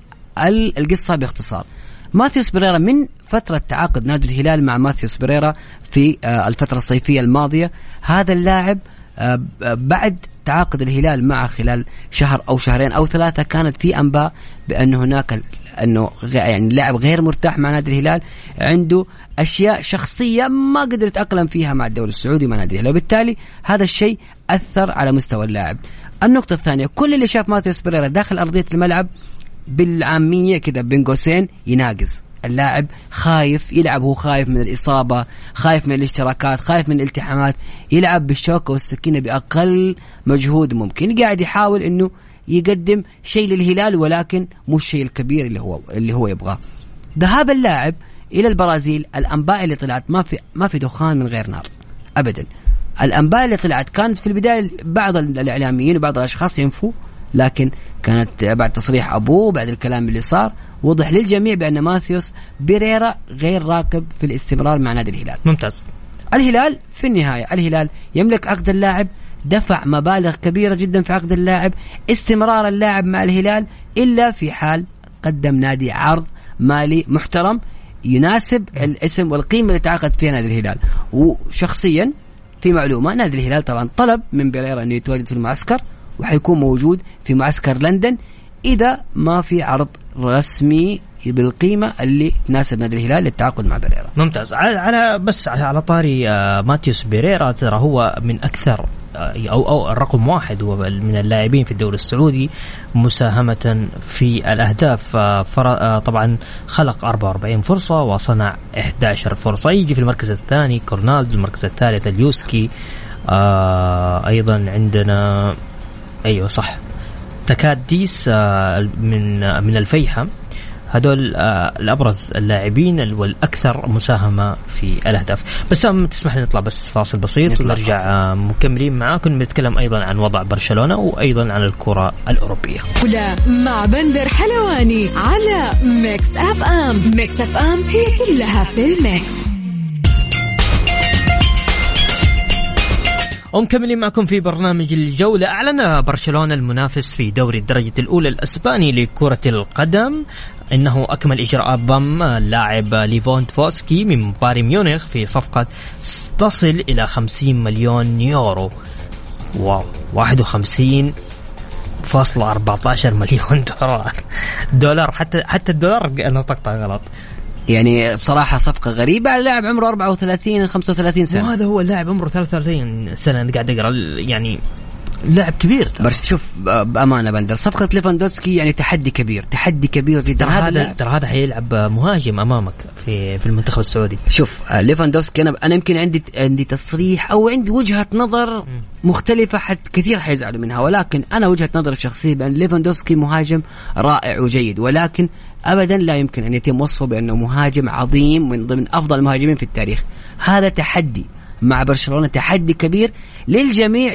Speaker 5: القصة باختصار. ماثيوس بريرا من فترة تعاقد نادي الهلال مع ماثيوس بريرا في آه الفترة الصيفية الماضية هذا اللاعب آه بعد تعاقد الهلال معه خلال شهر أو شهرين أو ثلاثة كانت في أنباء بأن هناك أنه يعني اللاعب غير مرتاح مع نادي الهلال عنده أشياء شخصية ما قدر يتاقلم فيها مع الدوري السعودي ومع نادي الهلال وبالتالي هذا الشيء أثر على مستوى اللاعب. النقطة الثانية كل اللي شاف ماتيوس بريرا داخل أرضية الملعب بالعامية كذا بين قوسين يناقص اللاعب خايف يلعب هو خايف من الإصابة خايف من الاشتراكات خايف من الالتحامات يلعب بالشوكة والسكينة بأقل مجهود ممكن. قاعد يحاول أنه يقدم شيء للهلال ولكن مش الشيء الكبير اللي هو اللي هو يبغاه. ذهاب اللاعب إلى البرازيل الأنباء اللي طلعت ما في ما في دخان من غير نار ابدا. الأنباء اللي طلعت كانت في البداية بعض الإعلاميين وبعض الأشخاص ينفوا لكن كانت بعد تصريح أبوه بعد الكلام اللي صار وضح للجميع بأن ماثيوس بيريرا غير راكب في الاستمرار مع نادي الهلال.
Speaker 1: ممتاز.
Speaker 5: الهلال في النهاية الهلال يملك عقد اللاعب دفع مبالغ كبيرة جدا في عقد اللاعب استمرار اللاعب مع الهلال إلا في حال قدم نادي عرض مالي محترم يناسب الاسم والقيمة اللي تعاقد فيها نادي الهلال. وشخصيا في معلومة نادي الهلال طبعا طلب من بيريرا انه يتواجد في المعسكر وحيكون موجود في معسكر لندن إذا ما في عرض رسمي بالقيمة اللي تناسب نادي الهلال للتعاقد مع بيريرا.
Speaker 1: ممتاز. على, بس على طاري آه، ماتيوس بيريرا ترى هو من أكثر آه، أو أو الرقم واحد هو من اللاعبين في الدوري السعودي مساهمة في الأهداف. آه، طبعا خلق 44 فرصة وصنع 11 فرصة. يجي في المركز الثاني كورنالدو المركز الثالث اليوسكي. أيضا عندنا أيوه صح. تكاديس من من الفيحة. هذول آه، الأبرز اللاعبين والأكثر مساهمة في الأهداف. بس تسمح لي نطلع بس فاصل بسيط ونرجع آه، مكملين معاكم نتكلم أيضا عن وضع برشلونة وأيضا عن الكرة الأوروبية.
Speaker 2: كلها مع بندر حلواني على Mix FM. Mix FM هي كلها في ال mix.
Speaker 1: ومكملين معكم في برنامج الجولة. أعلن برشلونة المنافس في دوري الدرجة الأولى الأسباني لكرة القدم. إنه أكمل اجراءات ضم اللاعب ليفاندوفسكي من بايرن ميونخ في صفقة تصل إلى 50 مليون يورو. wow 51 فاصلة 14 مليون دولار. دولار حتى حتى الدولار نطقتها غلط.
Speaker 5: يعني بصراحة صفقة غريبة. على لاعب عمره 34 35 سنة.
Speaker 1: وهذا هو اللاعب عمره 33 سنة أنا قاعد اقرا يعني لاعب كبير.
Speaker 5: بس شوف بأمانة بندر صفقة ليفاندوسكي يعني تحدي كبير تحدي كبير جدا.
Speaker 1: ترى هذا ترى هذا حيلعب مهاجم أمامك في في المنتخب السعودي.
Speaker 5: شوف ليفاندوسكي أنا أنا يمكن عندي عندي تصريح أو عندي وجهة نظر مختلفة حد كثير حيزعلوا منها. ولكن أنا وجهة نظري الشخصيه بان ليفاندوسكي مهاجم رائع وجيد. ولكن ابدا لا يمكن أن يتم وصفه بأنه مهاجم عظيم من ضمن أفضل المهاجمين في التاريخ. هذا تحدي مع برشلونة تحدي كبير للجميع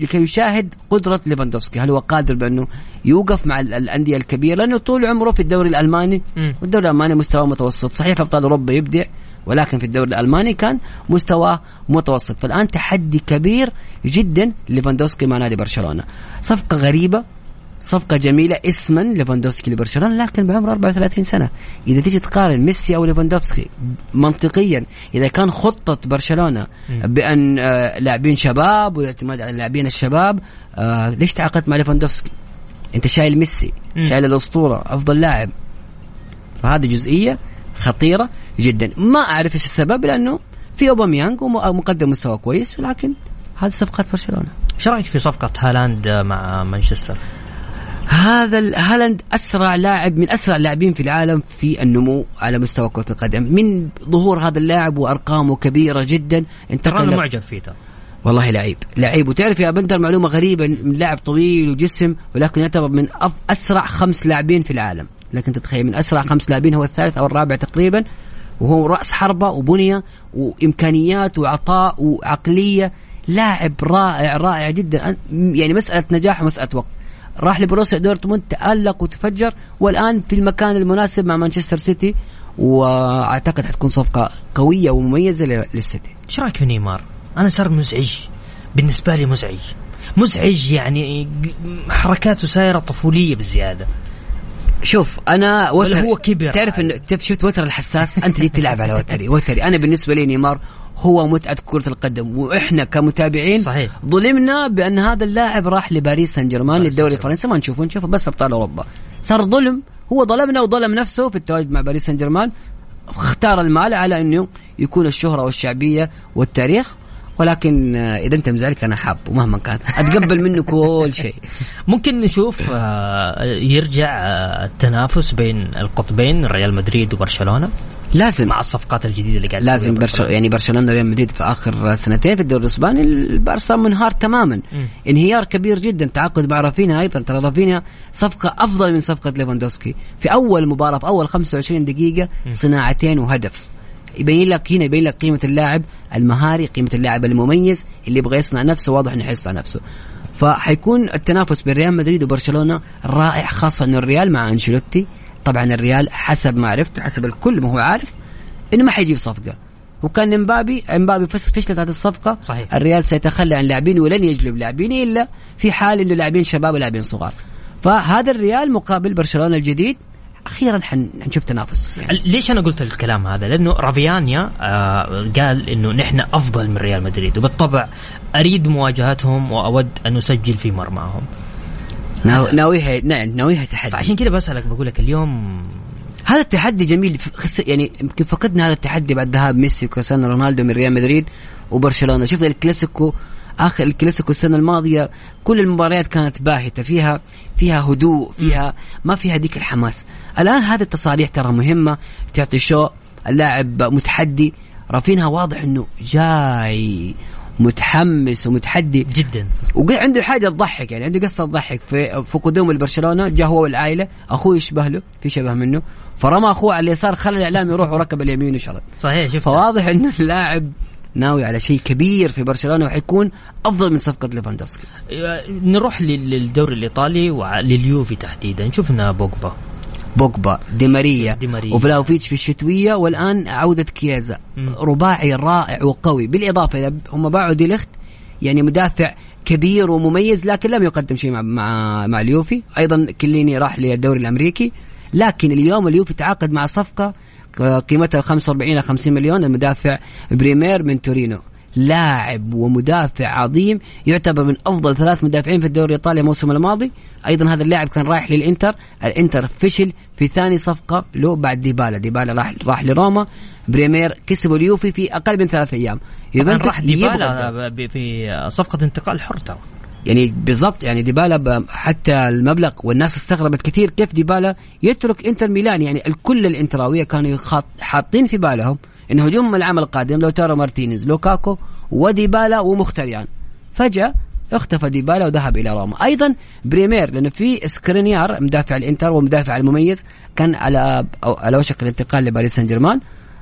Speaker 5: لكي يشاهد قدرة ليفاندوفسكي. هل هو قادر بأنه يوقف مع الأندية الكبيرة؟ لأنه طول عمره في الدوري الألماني والدوري الألماني مستوى متوسط. صحيح في أبطال أوروبا يبدع ولكن في الدوري الألماني كان مستواه متوسط. فالآن تحدي كبير جدا ليفاندوفسكي مع نادي برشلونة. صفقة غريبة صفقة جميلة اسما ليفاندوفسكي لبرشلونة لكن بعمر 34 سنة. إذا تيجي تقارن ميسي أو ليفاندوفسكي منطقيا إذا كان خطة برشلونة بأن آه لاعبين شباب والاعتماد على اللاعبين الشباب آه ليش تعاقدت مع ليفاندوفسكي؟ أنت شايل ميسي شايل الأسطورة أفضل لاعب. فهذه جزئية خطيرة جدا. ما أعرف إيش السبب لأنه في أوباميانج ومقدم مستوى كويس ولكن هذه صفقات برشلونة.
Speaker 1: إيش رأيك في صفقة هالاند مع مانشستر؟
Speaker 5: هذا هالاند أسرع لاعب من أسرع اللاعبين في العالم في النمو على مستوى كرة القدم. من ظهور هذا اللاعب وأرقامه كبيرة جدا
Speaker 1: انتقل أنا معجب فيه
Speaker 5: والله لعيب. لعيب. وتعرف يا بندر معلومه غريبه من لاعب طويل وجسم ولكن يعتبر من أسرع خمس لاعبين في العالم. لكن تتخيل من أسرع خمس لاعبين هو الثالث أو الرابع تقريبا. وهو رأس حربة وبنية وإمكانيات وعطاء وعقلية. لاعب رائع رائع جدا. يعني مسألة نجاح ومسألة وقت. راح لبروسيا دورتموند تألق وتفجر والآن في المكان المناسب مع مانشستر سيتي وأعتقد حتكون صفقة قوية ومميزة للسيتي.
Speaker 1: إيش رأيك في نيمار؟ أنا صار مزعج بالنسبة لي مزعج. مزعج يعني حركاته صايرة طفولية بزيادة.
Speaker 5: شوف أنا
Speaker 1: وتر هو كبر.
Speaker 5: تعرف انه شفت وتر الحساس؟ أنت جيت تلعب على وتري. وتري. أنا بالنسبة لي نيمار هو متعة كرة القدم. وإحنا كمتابعين
Speaker 1: صحيح.
Speaker 5: ظلمنا بأن هذا اللاعب راح لباريس سان جيرمان للدوري الفرنسي. ما نشوفه نشوفه بس في أبطال أوروبا. صار ظلم. هو ظلمنا وظلم نفسه في التواجد مع باريس سان جيرمان. اختار المال على إنه يكون الشهرة والشعبية والتاريخ ولكن آه، إذا أنت مزعلك أنا حاب ومهما كان. أتقبل منه كل شيء.
Speaker 1: ممكن نشوف آه، يرجع آه، التنافس بين القطبين ريال مدريد وبرشلونة؟
Speaker 5: لازم.
Speaker 1: مع الصفقات الجديدة اللي قاعد
Speaker 5: لازم برشلونة يعني برشلونة وريال مدريد في آخر سنتين في الدوري الإسباني البارسا منهار تماما. م. انهيار كبير جدا. تعاقد مع رافينيا أيضا. ترى رافينيا صفقة أفضل من صفقة ليفاندوسكي. في أول مباراة في أول 25 دقيقة صناعتين وهدف. يبين لك هنا يبين لك قيمة اللاعب المهاري قيمة اللاعب المميز اللي يبغى يصنع نفسه واضح إنه حيصنع نفسه. فحيكون التنافس بين ريال مدريد وبرشلونة رائع خاصة إنه الريال مع أنشيلوتي. طبعا الريال حسب ما عرفت وحسب الكل ما هو عارف إنه ما حيجيب صفقة. وكان إمبابي إمبابي فشلت هذه الصفقة.
Speaker 1: صحيح.
Speaker 5: الريال سيتخلى عن لاعبين ولن يجلب لاعبين إلا في حال إنه لاعبين شباب ولاعبين صغار. فهذا الريال مقابل برشلونة الجديد. أخيرا حن- حنشوف تنافس يعني.
Speaker 1: ليش أنا قلت الكلام هذا؟ لأنه رافيانيا آه قال إنه نحن أفضل من ريال مدريد وبالطبع أريد مواجهتهم وأود أن أسجل في مرماهم.
Speaker 5: ناو- ناويها نعم ناويها تحدي
Speaker 1: فعشان كذا بسألك بقول لك اليوم
Speaker 5: هذا التحدي جميل يعني يمكن فقدنا هذا التحدي بعد ذهاب ميسي وكريستيانو رونالدو من ريال مدريد وبرشلونة. شفنا الكلاسيكو آخر الكلاسيكو السنة الماضية كل المباريات كانت باهتة. فيها فيها هدوء فيها ما فيها ذيك الحماس. الآن هذه التصاريح ترى مهمة. تعطي شو؟ اللاعب متحدي. رافينها واضح إنه جاي. متحمس ومتحدي.
Speaker 1: جدا.
Speaker 5: وعنده حاجة تضحك يعني عنده قصة تضحك. في في قدومه لبرشلونه جاء هو والعائلة. أخوه يشبه له في شبه منه. فرمى أخوه على اليسار خلى الإعلام يروح وركب اليمين وشرد.
Speaker 1: صحيح شفت
Speaker 5: فواضح إنه اللاعب ناوي على شيء كبير في برشلونة وحيكون أفضل من صفقة ليفاندوسكي.
Speaker 1: نروح لل- للدوري الإيطالي ولليوفي تحديدا. شفنا بوجبا.
Speaker 5: بوجبا دي ماريا,
Speaker 1: دي ماريا.
Speaker 5: وفلاهوفيتش في الشتوية والآن عودة كيازا. رباعي رائع وقوي. بالإضافة إلى هم باعوا دي ليخت يعني مدافع كبير ومميز لكن لم يقدم شيء مع مع, مع اليوفي. أيضا كيليني راح للدوري الأمريكي لكن اليوم اليوفي تعاقد مع صفقة قيمتها 45 إلى 50 مليون المدافع بريمير من تورينو. لاعب ومدافع عظيم يعتبر من أفضل ثلاث مدافعين في الدوري الإيطالي الموسم الماضي. أيضا هذا اللاعب كان رايح للإنتر الإنتر فشل في ثاني صفقة له بعد ديبالا. ديبالا راح راح لروما. بريمير كسبوا اليوفي في أقل من ثلاث
Speaker 1: أيام.
Speaker 5: يوفنتوس
Speaker 1: راح ديبالا في صفقة انتقال حر ترى.
Speaker 5: يعني بالضبط يعني ديبالا حتى المبلغ والناس استغربت كثير كيف ديبالا يترك إنتر ميلان. يعني الكل الإنتراوية كانوا حاطين في بالهم إن هجوم العام القادم لاوتارو مارتينيز لوكاكو وديبالا ومخيتاريان. فجأة اختفى ديبالا وذهب إلى روما. أيضا بريمر لأنه في سكرينيار مدافع الإنتر ومدافع المميز كان على على وشك الانتقال لباريس سان جيرمان.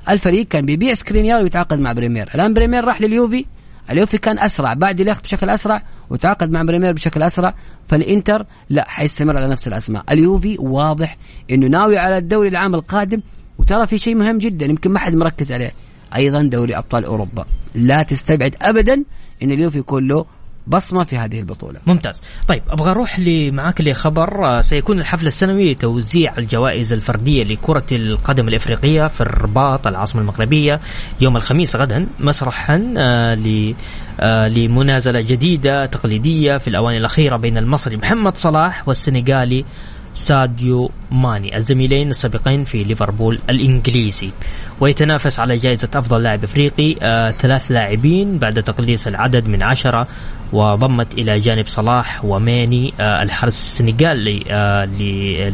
Speaker 5: الفريق كان بيبيع سكرينيار ويتعاقد مع بريمر. الآن بريمر راح لليوفي اليوفي كان أسرع بعد ليخت بشكل أسرع وتعاقد مع بريمر بشكل أسرع فالإنتر لا حيستمر على نفس الأسماء. اليوفي واضح إنه ناوي على الدوري العام القادم وترى في شيء مهم جدا يمكن ما حد مركز عليه. أيضا دوري أبطال أوروبا. لا تستبعد ابدا إن اليوفي يكون له بصمة في هذه البطولة.
Speaker 1: ممتاز. طيب أبغى أروح معاك لخبر آه، سيكون الحفل السنوي لتوزيع الجوائز الفردية لكرة القدم الإفريقية في الرباط العاصمة المغربية يوم الخميس غدا مسرحا آه، آه، لمنازلة جديدة تقليدية في الأواني الأخيرة بين المصري محمد صلاح والسنغالي ساديو ماني الزميلين السابقين في ليفربول الإنجليزي. ويتنافس على جائزة أفضل لاعب إفريقي آه ثلاث لاعبين بعد تقليص العدد من عشرة وضمت إلى جانب صلاح وماني آه الحارس السنغالي آه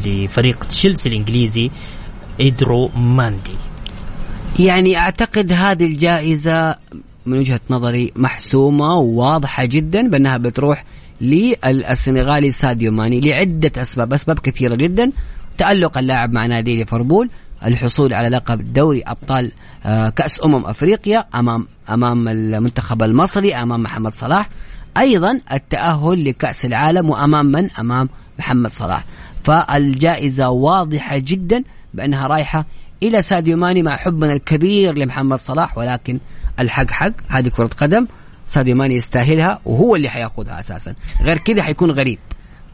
Speaker 1: لفريق تشيلسي الإنجليزي إدرو ماندي.
Speaker 5: يعني أعتقد هذه الجائزة من وجهة نظري محسومة وواضحة جدا بأنها بتروح للسنغالي ساديو ماني لعدة أسباب أسباب كثيرة جدا. تألق اللاعب مع نادي ليفربول الحصول على لقب دوري أبطال آه، كأس أمم أفريقيا أمام أمام المنتخب المصري أمام محمد صلاح. أيضا التأهل لكأس العالم وأمام من؟ أمام محمد صلاح. فالجائزة واضحة جدا بأنها رايحة إلى ساديو ماني مع حبنا الكبير لمحمد صلاح ولكن الحق حق هذه كرة قدم ساديو ماني يستاهلها وهو اللي حيأخذها أساسا. غير كذا حيكون غريب.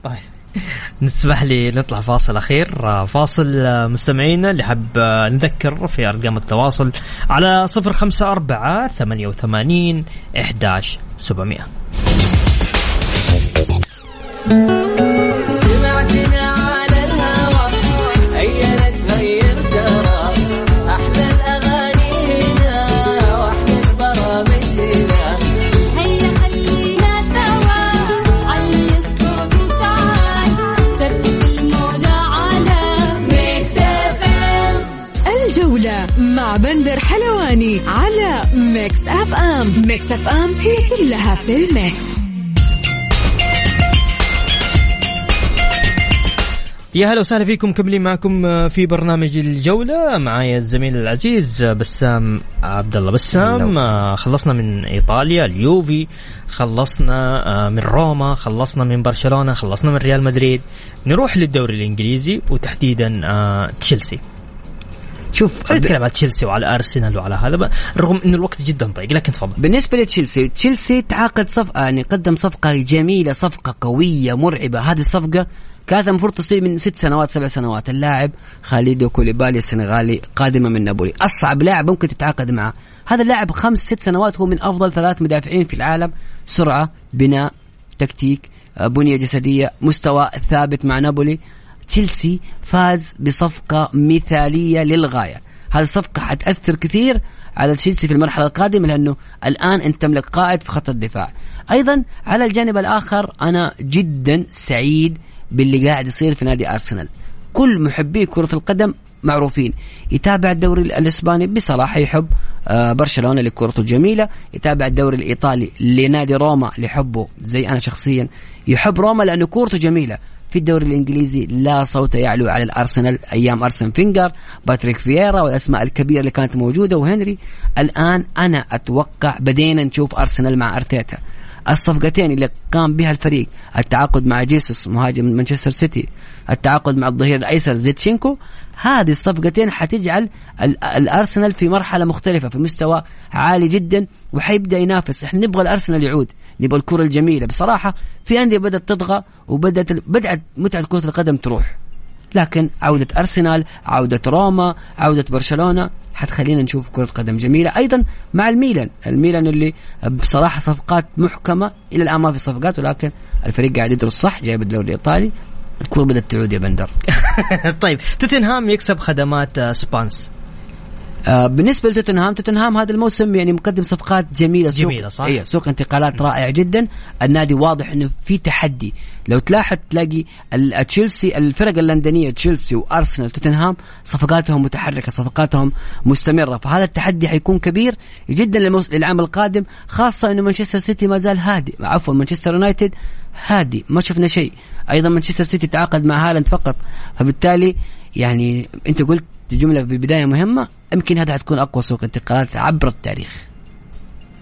Speaker 1: طيب. نسمح لي نطلع فاصل أخير. آه، فاصل آه، مستمعينا اللي حاب آه، نذكر في أرقام التواصل على
Speaker 2: 054 88 11 700 Mix FM هي كلها في ال Mix.
Speaker 1: يا هلا وسهلا فيكم مكملين معكم في برنامج الجولة. معايا الزميل العزيز بسام عبد الله بسام خلصنا من إيطاليا اليوفي خلصنا آه، من روما خلصنا من برشلونة خلصنا من ريال مدريد. نروح للدوري الإنجليزي وتحديدا آه، تشيلسي.
Speaker 5: شوف
Speaker 1: خلينا نتكلم على تشيلسي وعلى أرسنال وعلى هذا. رغم انه الوقت جدا ضيق لكن تفضل.
Speaker 5: بالنسبة لتشيلسي تشيلسي تعاقد صفقه يعني قدم صفقة جميلة صفقة قوية مرعبة. هذه الصفقة كانت المفروض تصير من ست سنوات سبع سنوات. اللاعب خالدو كوليبالي السنغالي قادمة من نابولي. أصعب لاعب ممكن تتعاقد معه. هذا اللاعب خمس ست سنوات هو من أفضل ثلاث مدافعين في العالم. سرعة بناء تكتيك آه، بنية جسدية مستوى ثابت مع نابولي. تشيلسي فاز بصفقة مثالية للغاية. هذه الصفقة حتأثر كثير على تشيلسي في المرحلة القادمة لأنه الآن أنت تملك قائد في خط الدفاع. أيضا على الجانب الآخر أنا جدا سعيد باللي قاعد يصير في نادي أرسنال. كل محبي كرة القدم معروفين. يتابع الدوري الإسباني بصراحه يحب آه، برشلونة لكرته الجميلة. يتابع الدوري الإيطالي لنادي روما لحبه زي أنا شخصيا يحب روما لأنه كورته جميلة. في الدوري الإنجليزي لا صوت يعلو على الأرسنال أيام أرسن فينجر باتريك فييرا والأسماء الكبيرة اللي كانت موجودة وهنري. الآن أنا أتوقع بدينا نشوف أرسنال مع أرتيتا. الصفقتين اللي قام بها الفريق التعاقد مع جيسوس مهاجم مانشستر سيتي التعاقد مع الظهير الأيسر زينتشينكو هذه الصفقتين حتجعل ال- الأرسنال في مرحلة مختلفة في مستوى عالي جدا وحيبدأ ينافس. إحنا نبغى الأرسنال يعود. نبغى الكرة الجميلة. بصراحة في أندية بدأت تطغى وبدأت بدأت متعة كرة القدم تروح. لكن عودة أرسنال عودة روما عودة برشلونة حتخلينا نشوف كرة قدم جميلة. أيضا مع الميلان. الميلان اللي بصراحة صفقات محكمة إلى الآن ما في صفقات ولكن الفريق قاعد يدرس صح جايب الدوري الإيطالي. الكرة بدأت تعود يا بندر.
Speaker 1: طيب توتنهام يكسب خدمات آه، سبنس.
Speaker 5: آه بالنسبة لتوتنهام توتنهام هذا الموسم يعني مقدم صفقات جميلة. سوق
Speaker 1: جميلة، صح؟
Speaker 5: أيوه سوق انتقالات رائع جدا. النادي واضح إنه في تحدي. لو تلاحظ تلاقي تشيلسي الفرق اللندنية تشيلسي وأرسنال وتوتنهام صفقاتهم متحركة صفقاتهم مستمرة. فهذا التحدي حيكون كبير جدا للعام القادم خاصة إنه مانشستر سيتي ما زال هادي. عفوا مانشستر يونايتد هادي ما شفنا شيء. أيضا مانشستر سيتي تعاقد مع هالاند فقط. فبالتالي يعني أنت قلت جملة في البداية مهمة يمكن هذا حتكون أقوى سوق انتقالات عبر التاريخ.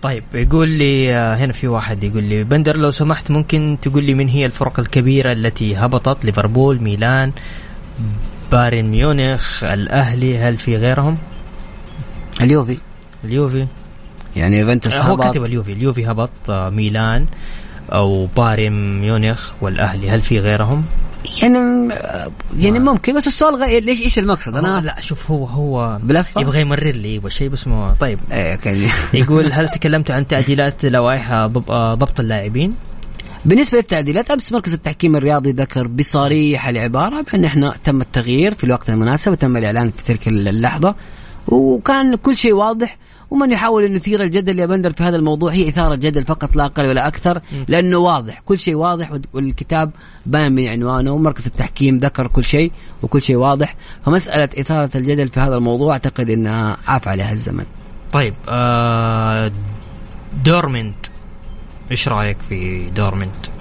Speaker 1: طيب يقول لي آه، هنا في واحد يقول لي بندر لو سمحت ممكن تقول لي من هي الفرق الكبيرة التي هبطت ليفربول ميلان بايرن ميونخ الأهلي هل في غيرهم؟
Speaker 5: اليوفي.
Speaker 1: اليوفي.
Speaker 5: يعني يوفنتوس
Speaker 1: هو كاتب اليوفي. اليوفي هبط آه، ميلان أو بايرن ميونخ والأهلي هل في غيرهم؟
Speaker 5: يعني يعني ممكن بس السؤال غير ليش إيش المقصد؟
Speaker 1: أنا لا شوف هو هو
Speaker 5: بلفة؟
Speaker 1: يبغى يمرر لي يبغى شيء بس ما طيب.
Speaker 5: إيه
Speaker 1: يقول هل تكلمت عن تعديلات لوائح آه، ضبط اللاعبين؟
Speaker 5: بالنسبة للتعديلات امس مركز التحكيم الرياضي ذكر بصريح العبارة بأن إحنا تم التغيير في الوقت المناسب وتم الإعلان في تلك اللحظة وكان كل شيء واضح. ومن يحاول أن يثير الجدل يا بندر في هذا الموضوع هي إثارة جدل فقط لا أقل ولا أكثر لأنه واضح. كل شيء واضح والكتاب باين من عنوانه ومركز التحكيم ذكر كل شيء وكل شيء واضح. فمسألة إثارة الجدل في هذا الموضوع أعتقد إنها عفا عليها الزمن.
Speaker 1: طيب آه دورتموند. إيش رأيك في دورتموند؟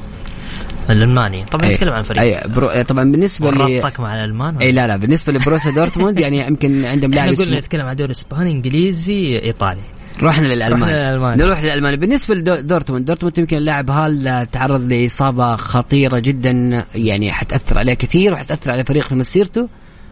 Speaker 1: الألماني. طبعا
Speaker 5: أي-
Speaker 1: نتكلم عن فريق.
Speaker 5: أي برو... طبعا بالنسبة ل
Speaker 1: ورطك مع الألمان
Speaker 5: أي لا لا بالنسبة لبروسيا دورتموند يعني يمكن عندهم لاعب
Speaker 1: قلنا نتكلم عن دوري إسباني إنجليزي إيطالي.
Speaker 5: رحنا
Speaker 1: للألمان.
Speaker 5: نروح للألمان. بالنسبة لدورتموند دورتموند يمكن اللاعب هالر تعرض لإصابة خطيرة جدا يعني حتأثر عليه كثير وحتأثر على الفريق في مسيرته.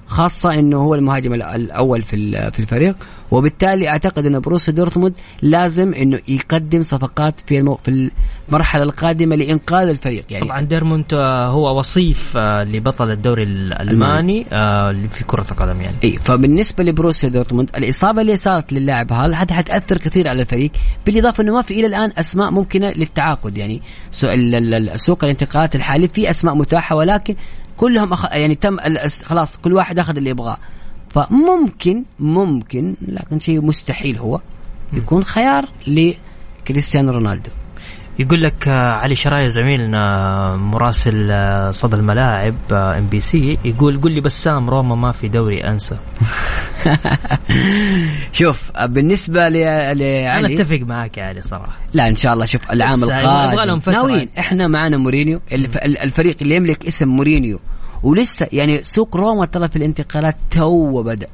Speaker 5: خاصة إنه هو المهاجم الأول في في الفريق. وبالتالي أعتقد إن بروسيا دورتموند لازم إنه يقدم صفقات في المو في المرحلة القادمة لإنقاذ الفريق. يعني
Speaker 1: طبعا دورتموند آه، هو وصيف آه، لبطل الدوري الالماني آه، في كرة القدم يعني.
Speaker 5: إي فبالنسبة لبروسيا دورتموند الإصابة اللي صارت للاعب هذا هذا حتأثر كثير على الفريق بالإضافة إنه ما في إلى الآن أسماء ممكنة للتعاقد. يعني سوق الانتقالات الحالي في أسماء متاحة ولكن كلهم أخ... يعني تم خلاص كل واحد أخذ اللي يبغاه. فممكن ممكن لكن شيء مستحيل هو يكون خيار لكريستيانو رونالدو.
Speaker 1: يقول لك آه، علي شراي زميلنا مراسل آه، صدى الملاعب MBC يقول قل لي بسام روما ما في دوري أنسى.
Speaker 5: شوف بالنسبة ل...
Speaker 1: أنا
Speaker 5: لعلي
Speaker 1: أتفق معاك يا علي صراحة.
Speaker 5: لا إن شاء الله شوف العام القادم. ناويين إحنا معنا مورينيو. الف- ال- الفريق اللي يملك اسم مورينيو. ولسه يعني سوق روما ترى في الانتقالات تو بدأ.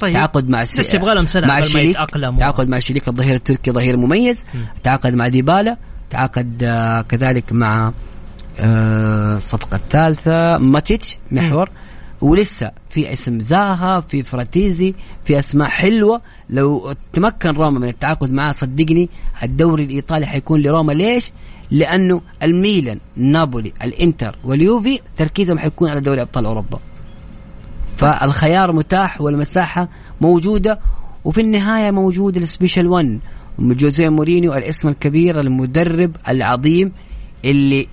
Speaker 1: طيب.
Speaker 5: تعاقد مع الس-
Speaker 1: بس يبغى لهم سنه
Speaker 5: مع
Speaker 1: ما تشيليك
Speaker 5: تعاقد مع تشيليك الظهير التركي ظهير مميز. تعاقد مع ديبالا. تعاقد آه، كذلك مع آه، صفقة ثالثة ماتيتش محور. ولسه في اسم زاها في فراتيزي في اسماء حلوة. لو تمكن روما من التعاقد معاه صدقني الدوري الإيطالي حيكون لروما. ليش؟ لأنه الميلان نابولي الإنتر واليوفي تركيزهم حيكون على دوري أبطال أوروبا. فالخيار متاح والمساحة موجودة وفي النهاية موجود ال Special 1 جوزيه مورينيو الاسم الكبير المدرب العظيم اللي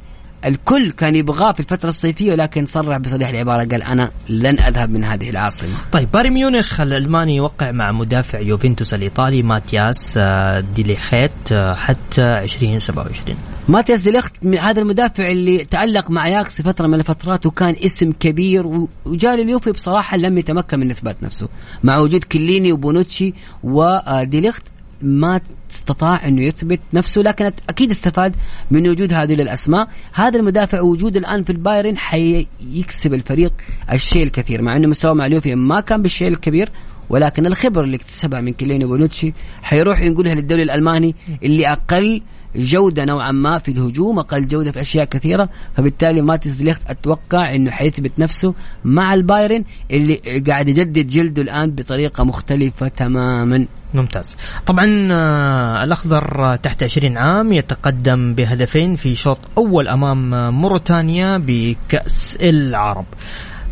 Speaker 5: الكل كان يبغاه في الفترة الصيفية ولكن صرح بصريح العبارة قال أنا لن أذهب من هذه العاصمة.
Speaker 1: طيب بايرن ميونخ الألماني يوقع مع مدافع يوفنتوس الإيطالي ماتياس آه، ديليخت آه، حتى 2027
Speaker 5: ماتياس ديليخت هذا المدافع اللي تألق مع أياكس فترة من الفترات وكان اسم كبير وجاء لليوفي بصراحة لم يتمكن من إثبات نفسه مع وجود كيليني وبونوتشي وديليخت ما استطاع انه يثبت نفسه لكن أكيد استفاد من وجود هذه الأسماء. هذا المدافع وجوده الآن في البايرن حيكسب الفريق الشيء الكثير مع انه مستواه مع اليوفي ما كان بالشيء الكبير ولكن الخبره اللي اكتسبها من كيليني وبونوتشي حيروح ينقلها للدوري الألماني اللي أقل جوده نوعا ما في الهجوم أقل جودة في أشياء كثيرة. فبالتالي ماتياس ديليخت أتوقع إنه حيثبت نفسه مع البايرن اللي قاعد يجدد جلده الآن بطريقة مختلفة تماما.
Speaker 1: ممتاز. طبعا آه، الأخضر تحت 20 عام يتقدم بهدفين في شوط أول أمام موريتانيا بكأس العرب.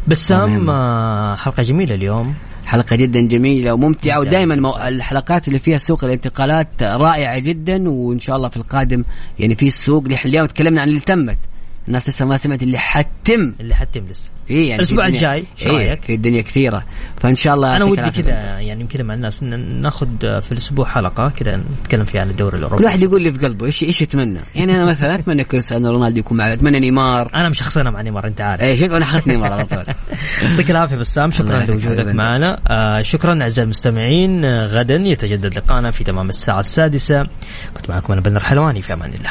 Speaker 1: بسام. آه، حلقة جميلة اليوم.
Speaker 5: حلقة جدا جميلة وممتعة
Speaker 1: ممتعة.
Speaker 5: ودائما مو... الحلقات اللي فيها سوق الانتقالات رائعة جدا وإن شاء الله في القادم يعني في السوق اللي اليوم. تكلمنا عن اللي تمت. الناس لسه ما سمعت اللي حتم.
Speaker 1: اللي حتم لسه.
Speaker 5: إيه يعني الدنيا-
Speaker 1: الجاي، إيش
Speaker 5: إيه
Speaker 1: رأيك؟
Speaker 5: في الدنيا كثيرة. فإن شاء الله أنا
Speaker 1: ودي. كذا يعني كذا مع الناس ناخذ في الأسبوع حلقة كذا نتكلم فيها عن الدوري
Speaker 5: كل
Speaker 1: الاوروبي
Speaker 5: واحد يقول اللي في قلبه إيش إيش يتمنى؟ يعني أنا مثلا أتمنى كريستيانو رونالدو يكون معي أتمنى نيمار.
Speaker 1: أنا مشخصنها مع نيمار أنت عارف.
Speaker 5: شفت أنا اخذت نيمار على طول.
Speaker 1: يعطيك العافية بسام شكرا لوجودك. معنا. آه شكرا أعزائي المستمعين. آه غدا يتجدد لقاءنا في تمام الساعة السادسة. كنت معكم أنا بندر حلواني في أمان الله.